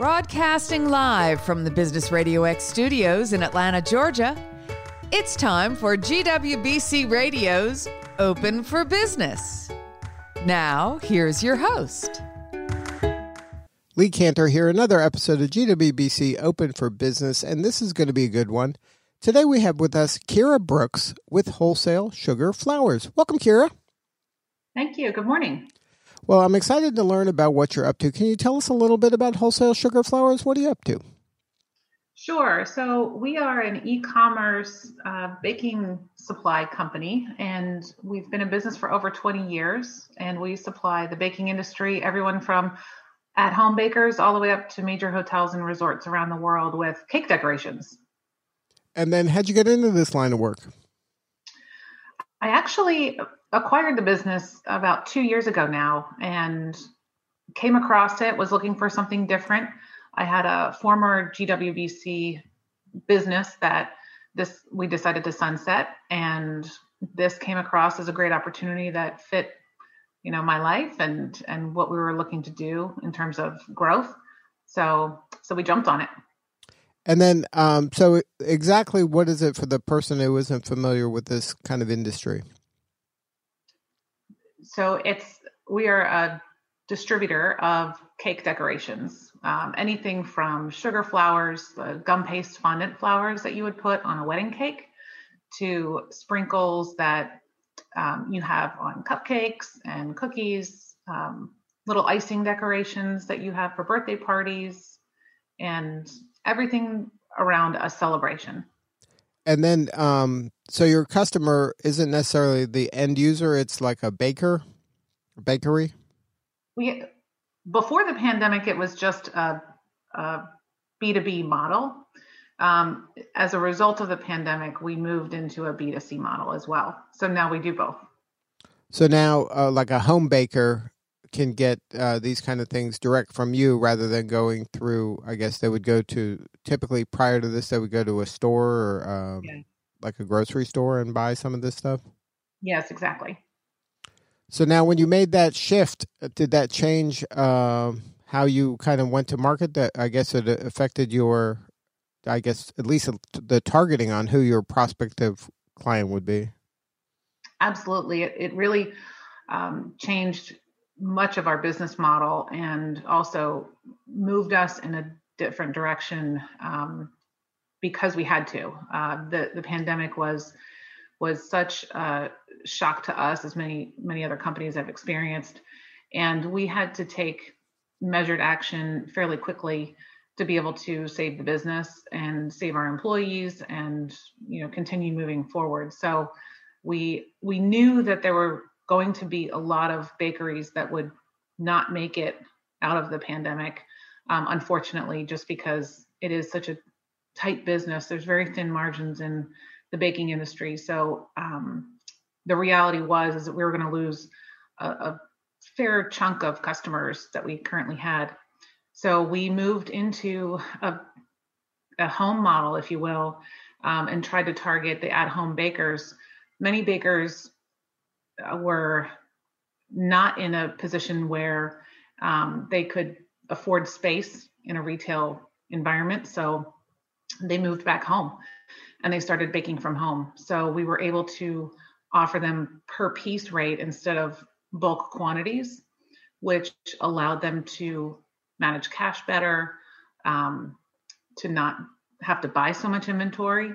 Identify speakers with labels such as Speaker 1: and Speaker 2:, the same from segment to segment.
Speaker 1: Broadcasting live from the Business Radio X studios in Atlanta, Georgia, it's time for GWBC Radio's Open for Business. Now, here's your host.
Speaker 2: Lee Kantor here, another episode of GWBC Open for Business, and this is going to be a good one. Today we have with us Kira Brooks with Wholesale Sugar Flowers. Welcome, Kira.
Speaker 3: Thank you. Good morning.
Speaker 2: Well, I'm excited to learn about what you're up to. Can you tell us a little bit about Wholesale Sugar Flowers? What are you up to?
Speaker 3: Sure. So, we are an e commerce uh, baking supply company, and we've been in business for over 20 years. And we supply the baking industry, everyone from at home bakers all the way up to major hotels and resorts around the world with cake decorations.
Speaker 2: And then, how'd you get into this line of work?
Speaker 3: I actually acquired the business about two years ago now and came across it, was looking for something different. I had a former GWBC business that this we decided to sunset and this came across as a great opportunity that fit you know my life and and what we were looking to do in terms of growth. So so we jumped on it.
Speaker 2: And then um so exactly what is it for the person who isn't familiar with this kind of industry
Speaker 3: so it's we are a distributor of cake decorations. Um, anything from sugar flowers, the gum paste fondant flowers that you would put on a wedding cake, to sprinkles that um, you have on cupcakes and cookies, um, little icing decorations that you have for birthday parties, and everything around a celebration.
Speaker 2: And then, um, so your customer isn't necessarily the end user; it's like a baker, bakery.
Speaker 3: We before the pandemic, it was just a B two B model. Um, as a result of the pandemic, we moved into a B two C model as well. So now we do both.
Speaker 2: So now, uh, like a home baker can get uh, these kind of things direct from you rather than going through. I guess they would go to typically prior to this, they would go to a store or um, yeah. like a grocery store and buy some of this stuff.
Speaker 3: Yes, exactly.
Speaker 2: So now, when you made that shift, uh, did that change uh, how you kind of went to market? That I guess it affected your, I guess at least the targeting on who your prospective client would be.
Speaker 3: Absolutely, it, it really um, changed much of our business model and also moved us in a different direction um, because we had to. Uh, the the pandemic was was such a shock to us, as many many other companies have experienced, and we had to take measured action fairly quickly to be able to save the business and save our employees and you know continue moving forward. So we we knew that there were going to be a lot of bakeries that would not make it out of the pandemic. Um, unfortunately, just because it is such a tight business, there's very thin margins in the baking industry. So um, the reality was is that we were going to lose a, a, fair chunk of customers that we currently had. So we moved into a, a home model, if you will, um, and tried to target the at-home bakers. Many bakers were not in a position where um, they could afford space in a retail environment. So they moved back home and they started baking from home. So we were able to offer them per piece rate instead of bulk quantities, which allowed them to manage cash better, um, to not have to buy so much inventory,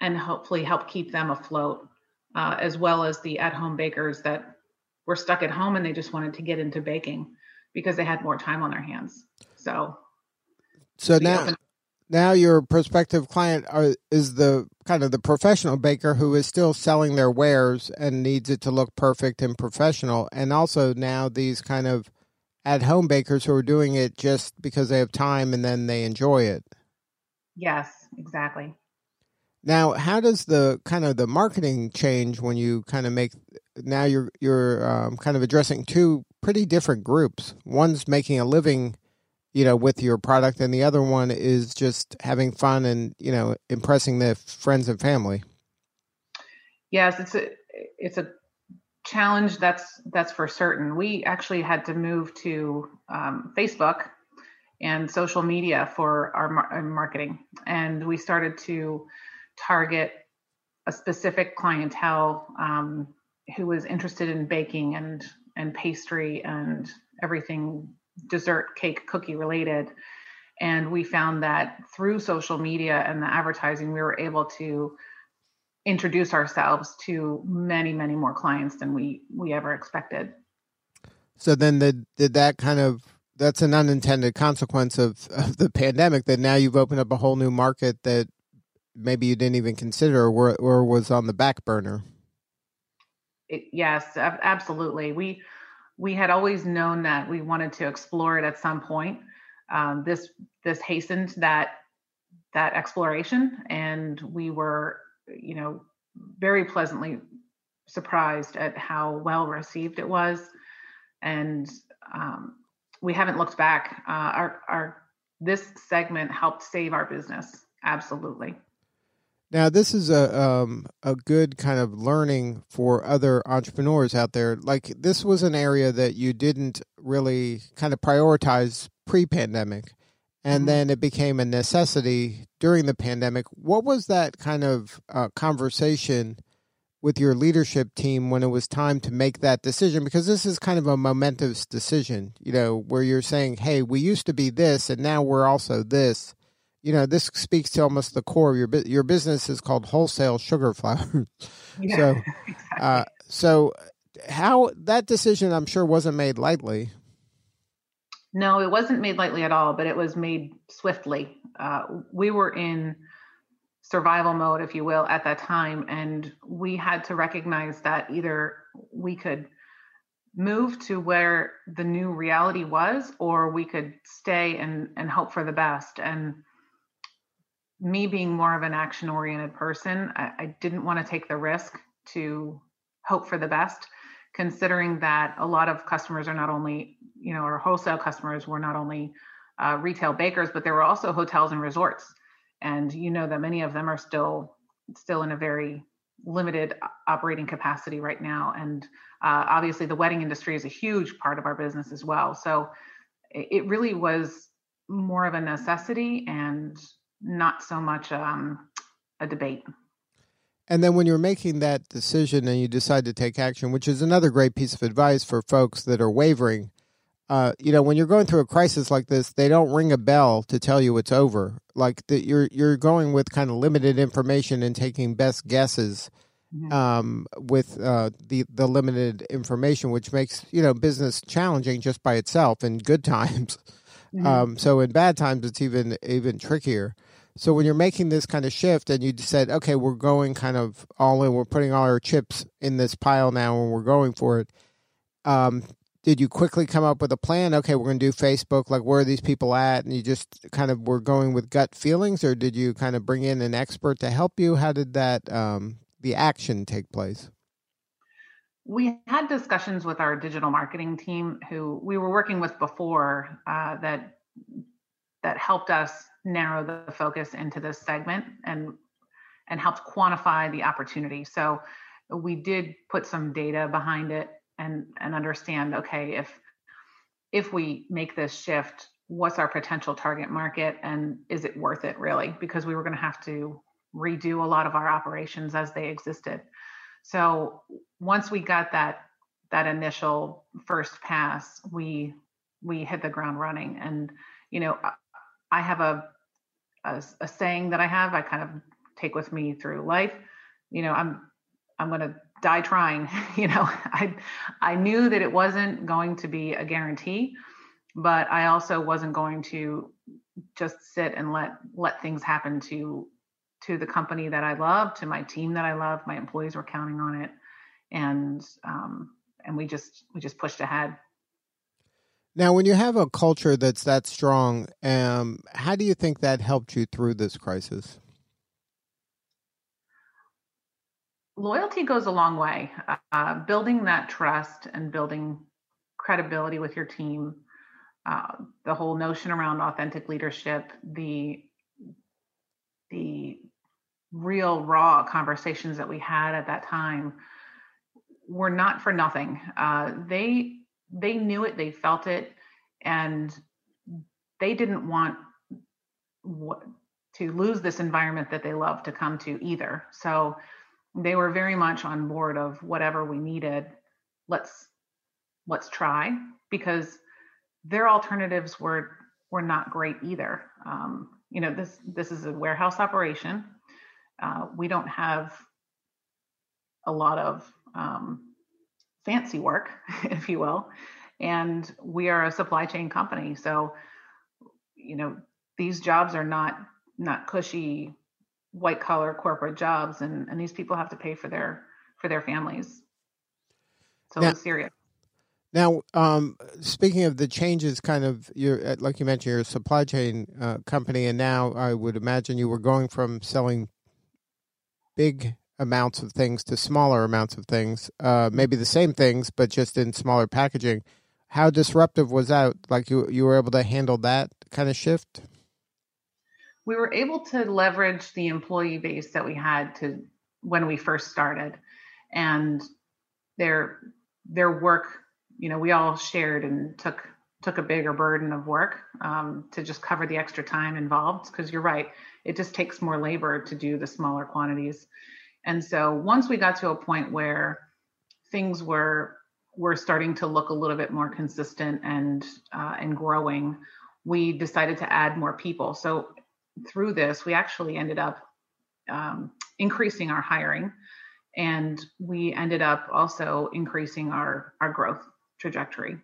Speaker 3: and hopefully help keep them afloat, uh, as well as the at home bakers that were stuck at home and they just wanted to get into baking because they had more time on their hands. So,
Speaker 2: so now, opened- now your prospective client are, is the kind of the professional baker who is still selling their wares and needs it to look perfect and professional, and also now these kind of at home bakers who are doing it just because they have time and then they enjoy it.
Speaker 3: Yes, exactly.
Speaker 2: Now, how does the kind of the marketing change when you kind of make now you're you're um, kind of addressing two pretty different groups. One's making a living you know, with your product, and the other one is just having fun and you know impressing the friends and family.
Speaker 3: Yes, it's a it's a challenge. That's that's for certain. We actually had to move to um, Facebook and social media for our, our marketing. And we started to target a specific clientele um, who was interested in baking and and pastry and everything dessert, cake, cookie related. And we found that through social media and the advertising, we were able to introduce ourselves to many, many more clients than we we ever expected.
Speaker 2: So then, the, did that kind of that's an unintended consequence of, of the pandemic that now you've opened up a whole new market that maybe you didn't even consider or, or was on the back burner.
Speaker 3: It, yes, absolutely. We we had always known that we wanted to explore it at some point. Um, this this hastened that that exploration, and we were, you know, very pleasantly surprised at how well received it was, and um, we haven't looked back. Uh, our our this segment helped save our business. Absolutely.
Speaker 2: Now, this is a um, a good kind of learning for other entrepreneurs out there. Like this was an area that you didn't really kind of prioritize pre-pandemic, and mm-hmm. then it became a necessity during the pandemic. What was that kind of uh, conversation with your leadership team when it was time to make that decision? Because this is kind of a momentous decision, you know, where you're saying, "Hey, we used to be this, and now we're also this." You know, this speaks to almost the core of your your business is called wholesale sugar flour. Yeah, so, exactly. uh, so how that decision, I'm sure, wasn't made lightly.
Speaker 3: No, it wasn't made lightly at all, but it was made swiftly. Uh, we were in survival mode, if you will, at that time, and we had to recognize that either we could move to where the new reality was, or we could stay and and hope for the best. And me being more of an action oriented person, I, I didn't want to take the risk to hope for the best, considering that a lot of customers are not only, you know, our wholesale customers were not only uh, retail bakers, but there were also hotels and resorts. And you know that many of them are still still in a very limited operating capacity right now. And uh, obviously, the wedding industry is a huge part of our business as well. So it really was more of a necessity and not so much um, a debate.
Speaker 2: And then when you're making that decision and you decide to take action, which is another great piece of advice for folks that are wavering, uh, you know, when you're going through a crisis like this, they don't ring a bell to tell you it's over. Like that, you're you're going with kind of limited information and taking best guesses mm-hmm. um, with uh, the the limited information, which makes you know business challenging just by itself in good times. Mm-hmm. Um, so in bad times, it's even even trickier. So when you're making this kind of shift and you said, okay, we're going kind of all in, we're putting all our chips in this pile now and we're going for it. Um, did you quickly come up with a plan? Okay, we're going to do Facebook. Like, where are these people at? And you just kind of were going with gut feelings, or did you kind of bring in an expert to help you? How did that um, the action take place?
Speaker 3: We had discussions with our digital marketing team, who we were working with before, uh, that that helped us narrow the focus into this segment and and helped quantify the opportunity. So we did put some data behind it and and understand okay if if we make this shift what's our potential target market and is it worth it really? Because we were going to have to redo a lot of our operations as they existed. So once we got that that initial first pass we we hit the ground running. And you know i have a a, a saying that I have. I kind of take with me through life. You know, I'm I'm going to die trying. you know, I I knew that it wasn't going to be a guarantee, but I also wasn't going to just sit and let let things happen to to the company that I love, to my team that I love. My employees were counting on it, and um, and we just we just pushed ahead.
Speaker 2: Now, when you have a culture that's that strong, um, how do you think that helped you through this crisis?
Speaker 3: Loyalty goes a long way. Uh, building that trust and building credibility with your team, uh, the whole notion around authentic leadership, the the real raw conversations that we had at that time were not for nothing. Uh, they they knew it, they felt it, and they didn't want to lose this environment that they love to come to either. So they were very much on board of whatever we needed. Let's let's try because their alternatives were were not great either. Um, you know, this this is a warehouse operation. Uh, we don't have a lot of um, fancy work, if you will, and we are a supply chain company. So, you know, these jobs are not not cushy white collar corporate jobs, and and these people have to pay for their for their families. So now, it's serious.
Speaker 2: Now, um, speaking of the changes, kind of, you're uh, like you mentioned, you're a supply chain uh, company, and now I would imagine you were going from selling big amounts of things to smaller amounts of things, uh, maybe the same things, but just in smaller packaging. How disruptive was that? Like you, you were able to handle that kind of shift?
Speaker 3: We were able to leverage the employee base that we had to when we first started, and their their work you know we all shared and took took a bigger burden of work um, to just cover the extra time involved because you're right it just takes more labor to do the smaller quantities and so once we got to a point where things were were starting to look a little bit more consistent and uh, and growing we decided to add more people so through this we actually ended up um, increasing our hiring and we ended up also increasing our our growth trajectory.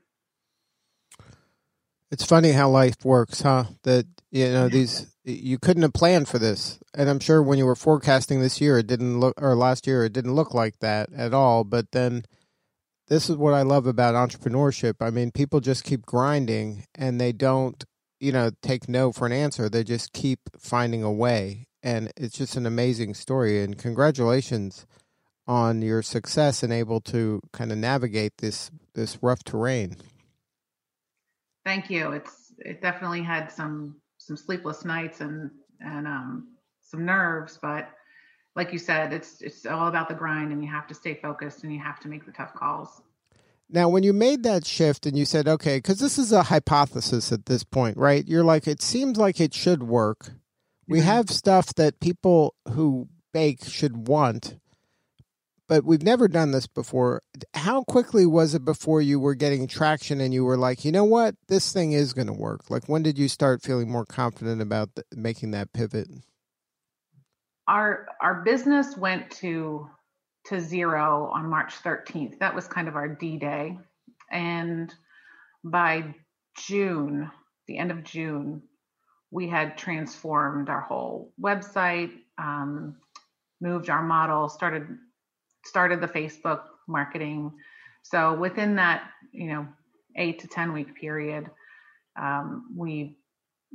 Speaker 2: It's funny how life works, huh? That you know these you couldn't have planned for this, and I'm sure when you were forecasting this year, it didn't look or last year, it didn't look like that at all. But then, this is what I love about entrepreneurship. I mean, people just keep grinding, and they don't, you know, take no for an answer. They just keep finding a way, and it's just an amazing story. And congratulations on your success and able to kind of navigate this this rough terrain.
Speaker 3: Thank you. It's it definitely had some some sleepless nights and and um, some nerves, but like you said, it's it's all about the grind, and you have to stay focused, and you have to make the tough calls.
Speaker 2: Now, when you made that shift and you said, okay, because this is a hypothesis at this point, right? You're like, it seems like it should work. We mm-hmm. have stuff that people who bake should want but we've never done this before. How quickly was it before you were getting traction and you were like, you know what, this thing is going to work? Like, when did you start feeling more confident about the, making that pivot?
Speaker 3: Our our business went to to zero on March 13th. That was kind of our D day, and by June, the end of June, we had transformed our whole website, um, moved our model, started started the Facebook marketing. So within that, you know, eight to ten week period, um, we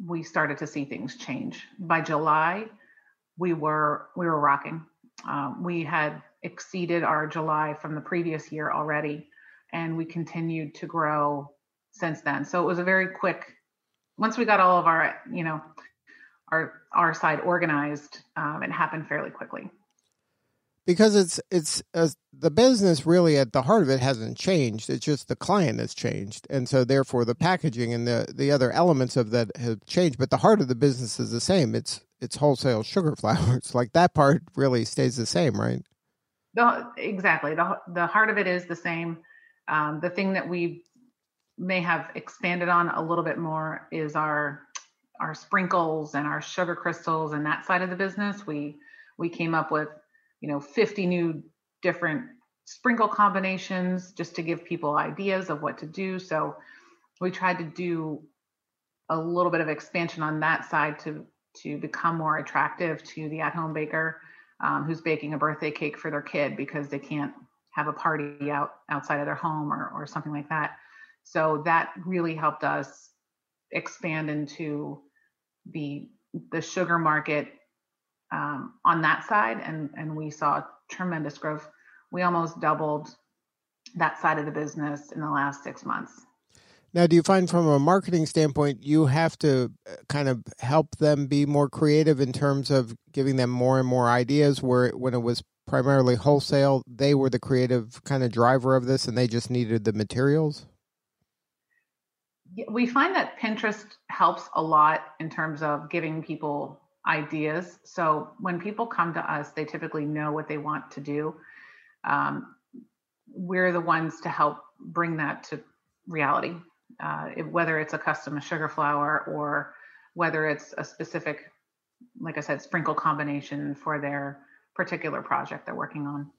Speaker 3: we started to see things change. By July, we were we were rocking. Um, we had exceeded our July from the previous year already, and we continued to grow since then. So it was a very quick. Once we got all of our, you know, our our side organized, um, it happened fairly quickly
Speaker 2: because it's it's uh, the business really at the heart of it hasn't changed. It's just the client has changed. And so therefore the packaging and the the other elements of that have changed. But the heart of the business is the same. It's it's wholesale sugar flowers. like that part really stays the same right?
Speaker 3: The, exactly. The, the heart of it is the same. Um, the thing that we may have expanded on a little bit more is our our sprinkles and our sugar crystals and that side of the business. We we came up with you know 50 new different sprinkle combinations just to give people ideas of what to do. So we tried to do a little bit of expansion on that side to to become more attractive to the at-home baker um, who's baking a birthday cake for their kid because they can't have a party out outside of their home or, or something like that. So that really helped us expand into the the sugar market um, on that side, and and we saw tremendous growth. We almost doubled that side of the business in the last six months.
Speaker 2: Now, do you find from a marketing standpoint, you have to uh, kind of help them be more creative in terms of giving them more and more ideas? Where when it was primarily wholesale, they were the creative kind of driver of this, and they just needed the materials.
Speaker 3: we find that Pinterest helps a lot in terms of giving people ideas. So when people come to us, they typically know what they want to do. Um, we're the ones to help bring that to reality, uh, whether it's a custom sugar flower or whether it's a specific, like I said, sprinkle combination for their particular project they're working on.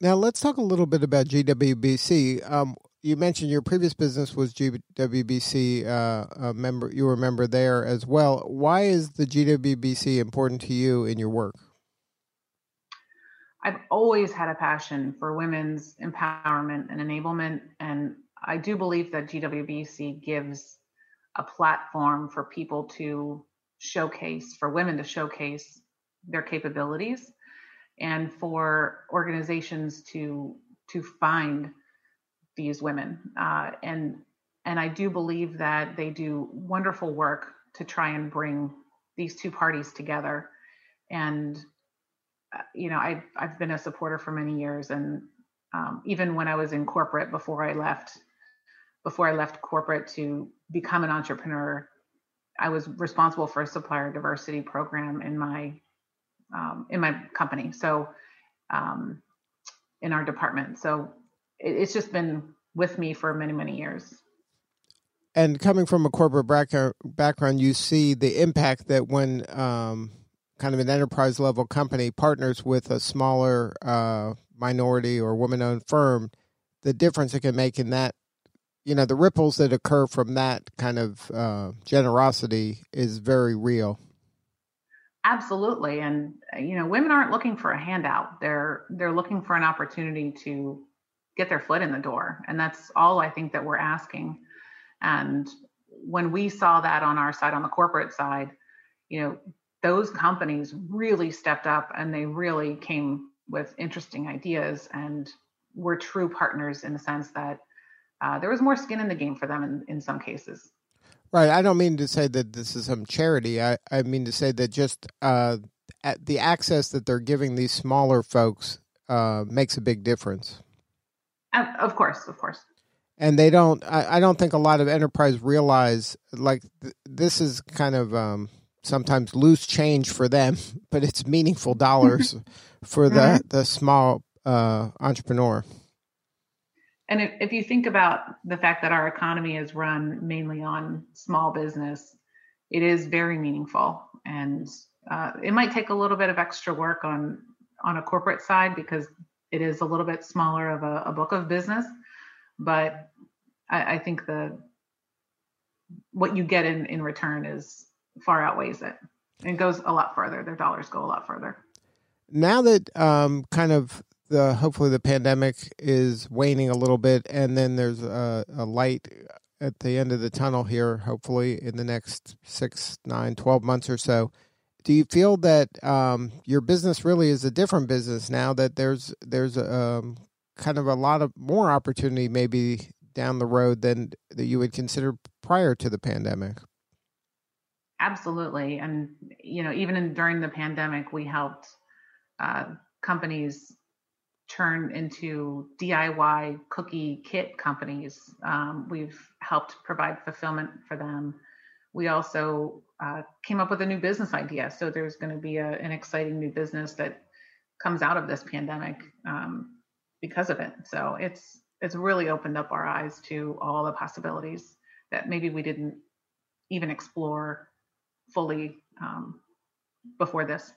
Speaker 2: Now let's talk a little bit about GWBC. Um, you mentioned your previous business was GWBC uh, member. You were a member there as well. Why is the GWBC important to you in your work?
Speaker 3: I've always had a passion for women's empowerment and enablement, and I do believe that GWBC gives a platform for people to showcase, for women to showcase their capabilities, and for organizations to to find these women. Uh, and and I do believe that they do wonderful work to try and bring these two parties together. And uh, you know, I I've been a supporter for many years, and um, even when I was in corporate before I left, before I left corporate to become an entrepreneur, I was responsible for a supplier diversity program in my um, in my company. So um, in our department. So it's just been with me for many many years.
Speaker 2: And coming from a corporate background you see the impact that when um, kind of an enterprise level company partners with a smaller uh, minority or woman owned firm the difference it can make in that you know the ripples that occur from that kind of uh, generosity is very real.
Speaker 3: Absolutely. And you know women aren't looking for a handout. They're they're looking for an opportunity to get their foot in the door. And that's all I think that we're asking. And when we saw that on our side, on the corporate side, you know, those companies really stepped up and they really came with interesting ideas and were true partners in the sense that uh, there was more skin in the game for them in, in some cases.
Speaker 2: Right. I don't mean to say that this is some charity. I, I mean to say that just uh, the access that they're giving these smaller folks uh, makes a big difference.
Speaker 3: Of course, of course.
Speaker 2: And they don't. I, I don't think a lot of enterprise realize like th- this is kind of um, sometimes loose change for them, but it's meaningful dollars for the mm-hmm. the small uh, entrepreneur.
Speaker 3: And if, if you think about the fact that our economy is run mainly on small business, it is very meaningful, and uh, it might take a little bit of extra work on on a corporate side because it is a little bit smaller of a, a book of business, but I, I, think the what you get in in return is far outweighs it and goes a lot further. Their dollars go a lot further.
Speaker 2: Now that um, kind of the hopefully the pandemic is waning a little bit, and then there's a, a light at the end of the tunnel here. Hopefully, in the next six, nine, twelve months or so do you feel that um, your business really is a different business now that there's there's um, kind of a lot of more opportunity maybe down the road than that you would consider prior to the pandemic?
Speaker 3: Absolutely. And you know even in, during the pandemic we helped uh, companies turn into diy cookie kit companies. Um, we've helped provide fulfillment for them we also uh, came up with a new business idea. So there's going to be a, an exciting new business that comes out of this pandemic um, because of it. So it's it's really opened up our eyes to all the possibilities that maybe we didn't even explore fully um, before this.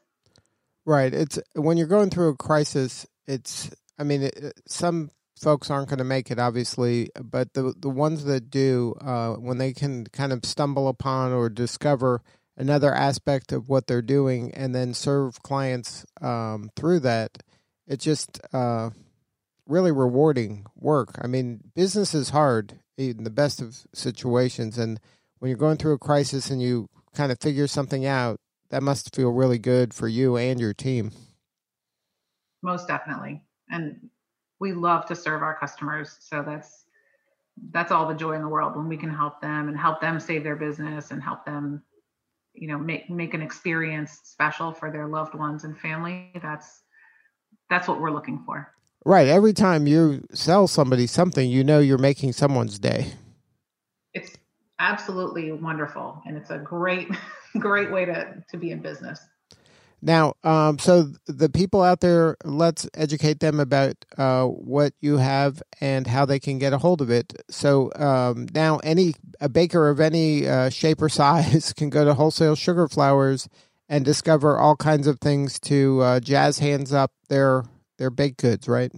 Speaker 2: Right. It's when you're going through a crisis. It's I mean, it, some folks aren't going to make it, obviously, but the the ones that do, uh, when they can kind of stumble upon or discover another aspect of what they're doing and then serve clients um, through that, it's just uh, really rewarding work. I mean, business is hard in the best of situations, and when you're going through a crisis and you kind of figure something out, that must feel really good for you and your team.
Speaker 3: Most definitely, and we love to serve our customers. So that's that's all the joy in the world when we can help them and help them save their business and help them, you know, make make an experience special for their loved ones and family. That's that's what we're looking for.
Speaker 2: Right. Every time you sell somebody something, you know you're making someone's day.
Speaker 3: It's absolutely wonderful, and it's a great, great way to to be in business.
Speaker 2: Now, um, so the people out there, let's educate them about uh, what you have and how they can get a hold of it. So um, now, any a baker of any uh, shape or size can go to Wholesale Sugar Flowers and discover all kinds of things to uh, jazz hands up their their baked goods, right?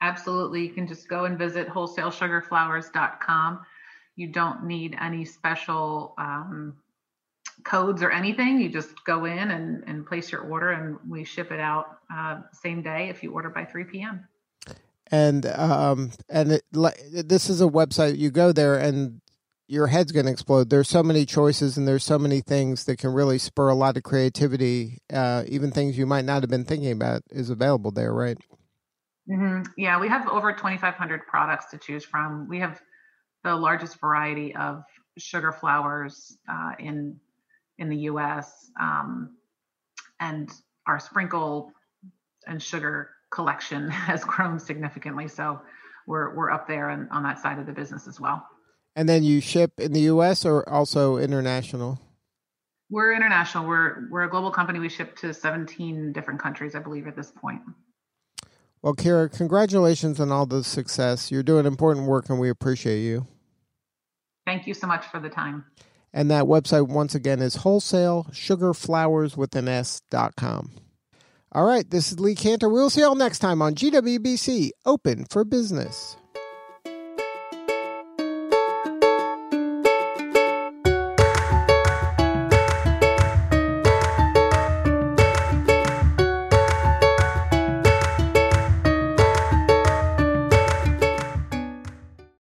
Speaker 3: Absolutely. You can just go and visit wholesalesugarflowers.com. You don't need any special um, codes or anything. You just go in and, and place your order, and we ship it out uh, same day if you order by 3 p.m.
Speaker 2: And um, and it, this is a website. You go there, and your head's going to explode. There's so many choices, and there's so many things that can really spur a lot of creativity. Uh, even things you might not have been thinking about is available there, right?
Speaker 3: Mm-hmm. Yeah, we have over 2,500 products to choose from. We have the largest variety of sugar flowers uh, in in the U.S. Um, and our sprinkle and sugar collection has grown significantly. So we're we're up there and on that side of the business as well.
Speaker 2: And then you ship in the U.S. or also international?
Speaker 3: We're international. We're we're a global company. We ship to 17 different countries, I believe, at this point.
Speaker 2: Well, Kira, congratulations on all the success. You're doing important work, and we appreciate you.
Speaker 3: Thank you so much for the time.
Speaker 2: And that website, once again, is wholesalesugarflowers.com. All right, this is Lee Kantor. We'll see you all next time on GWBC Open for Business.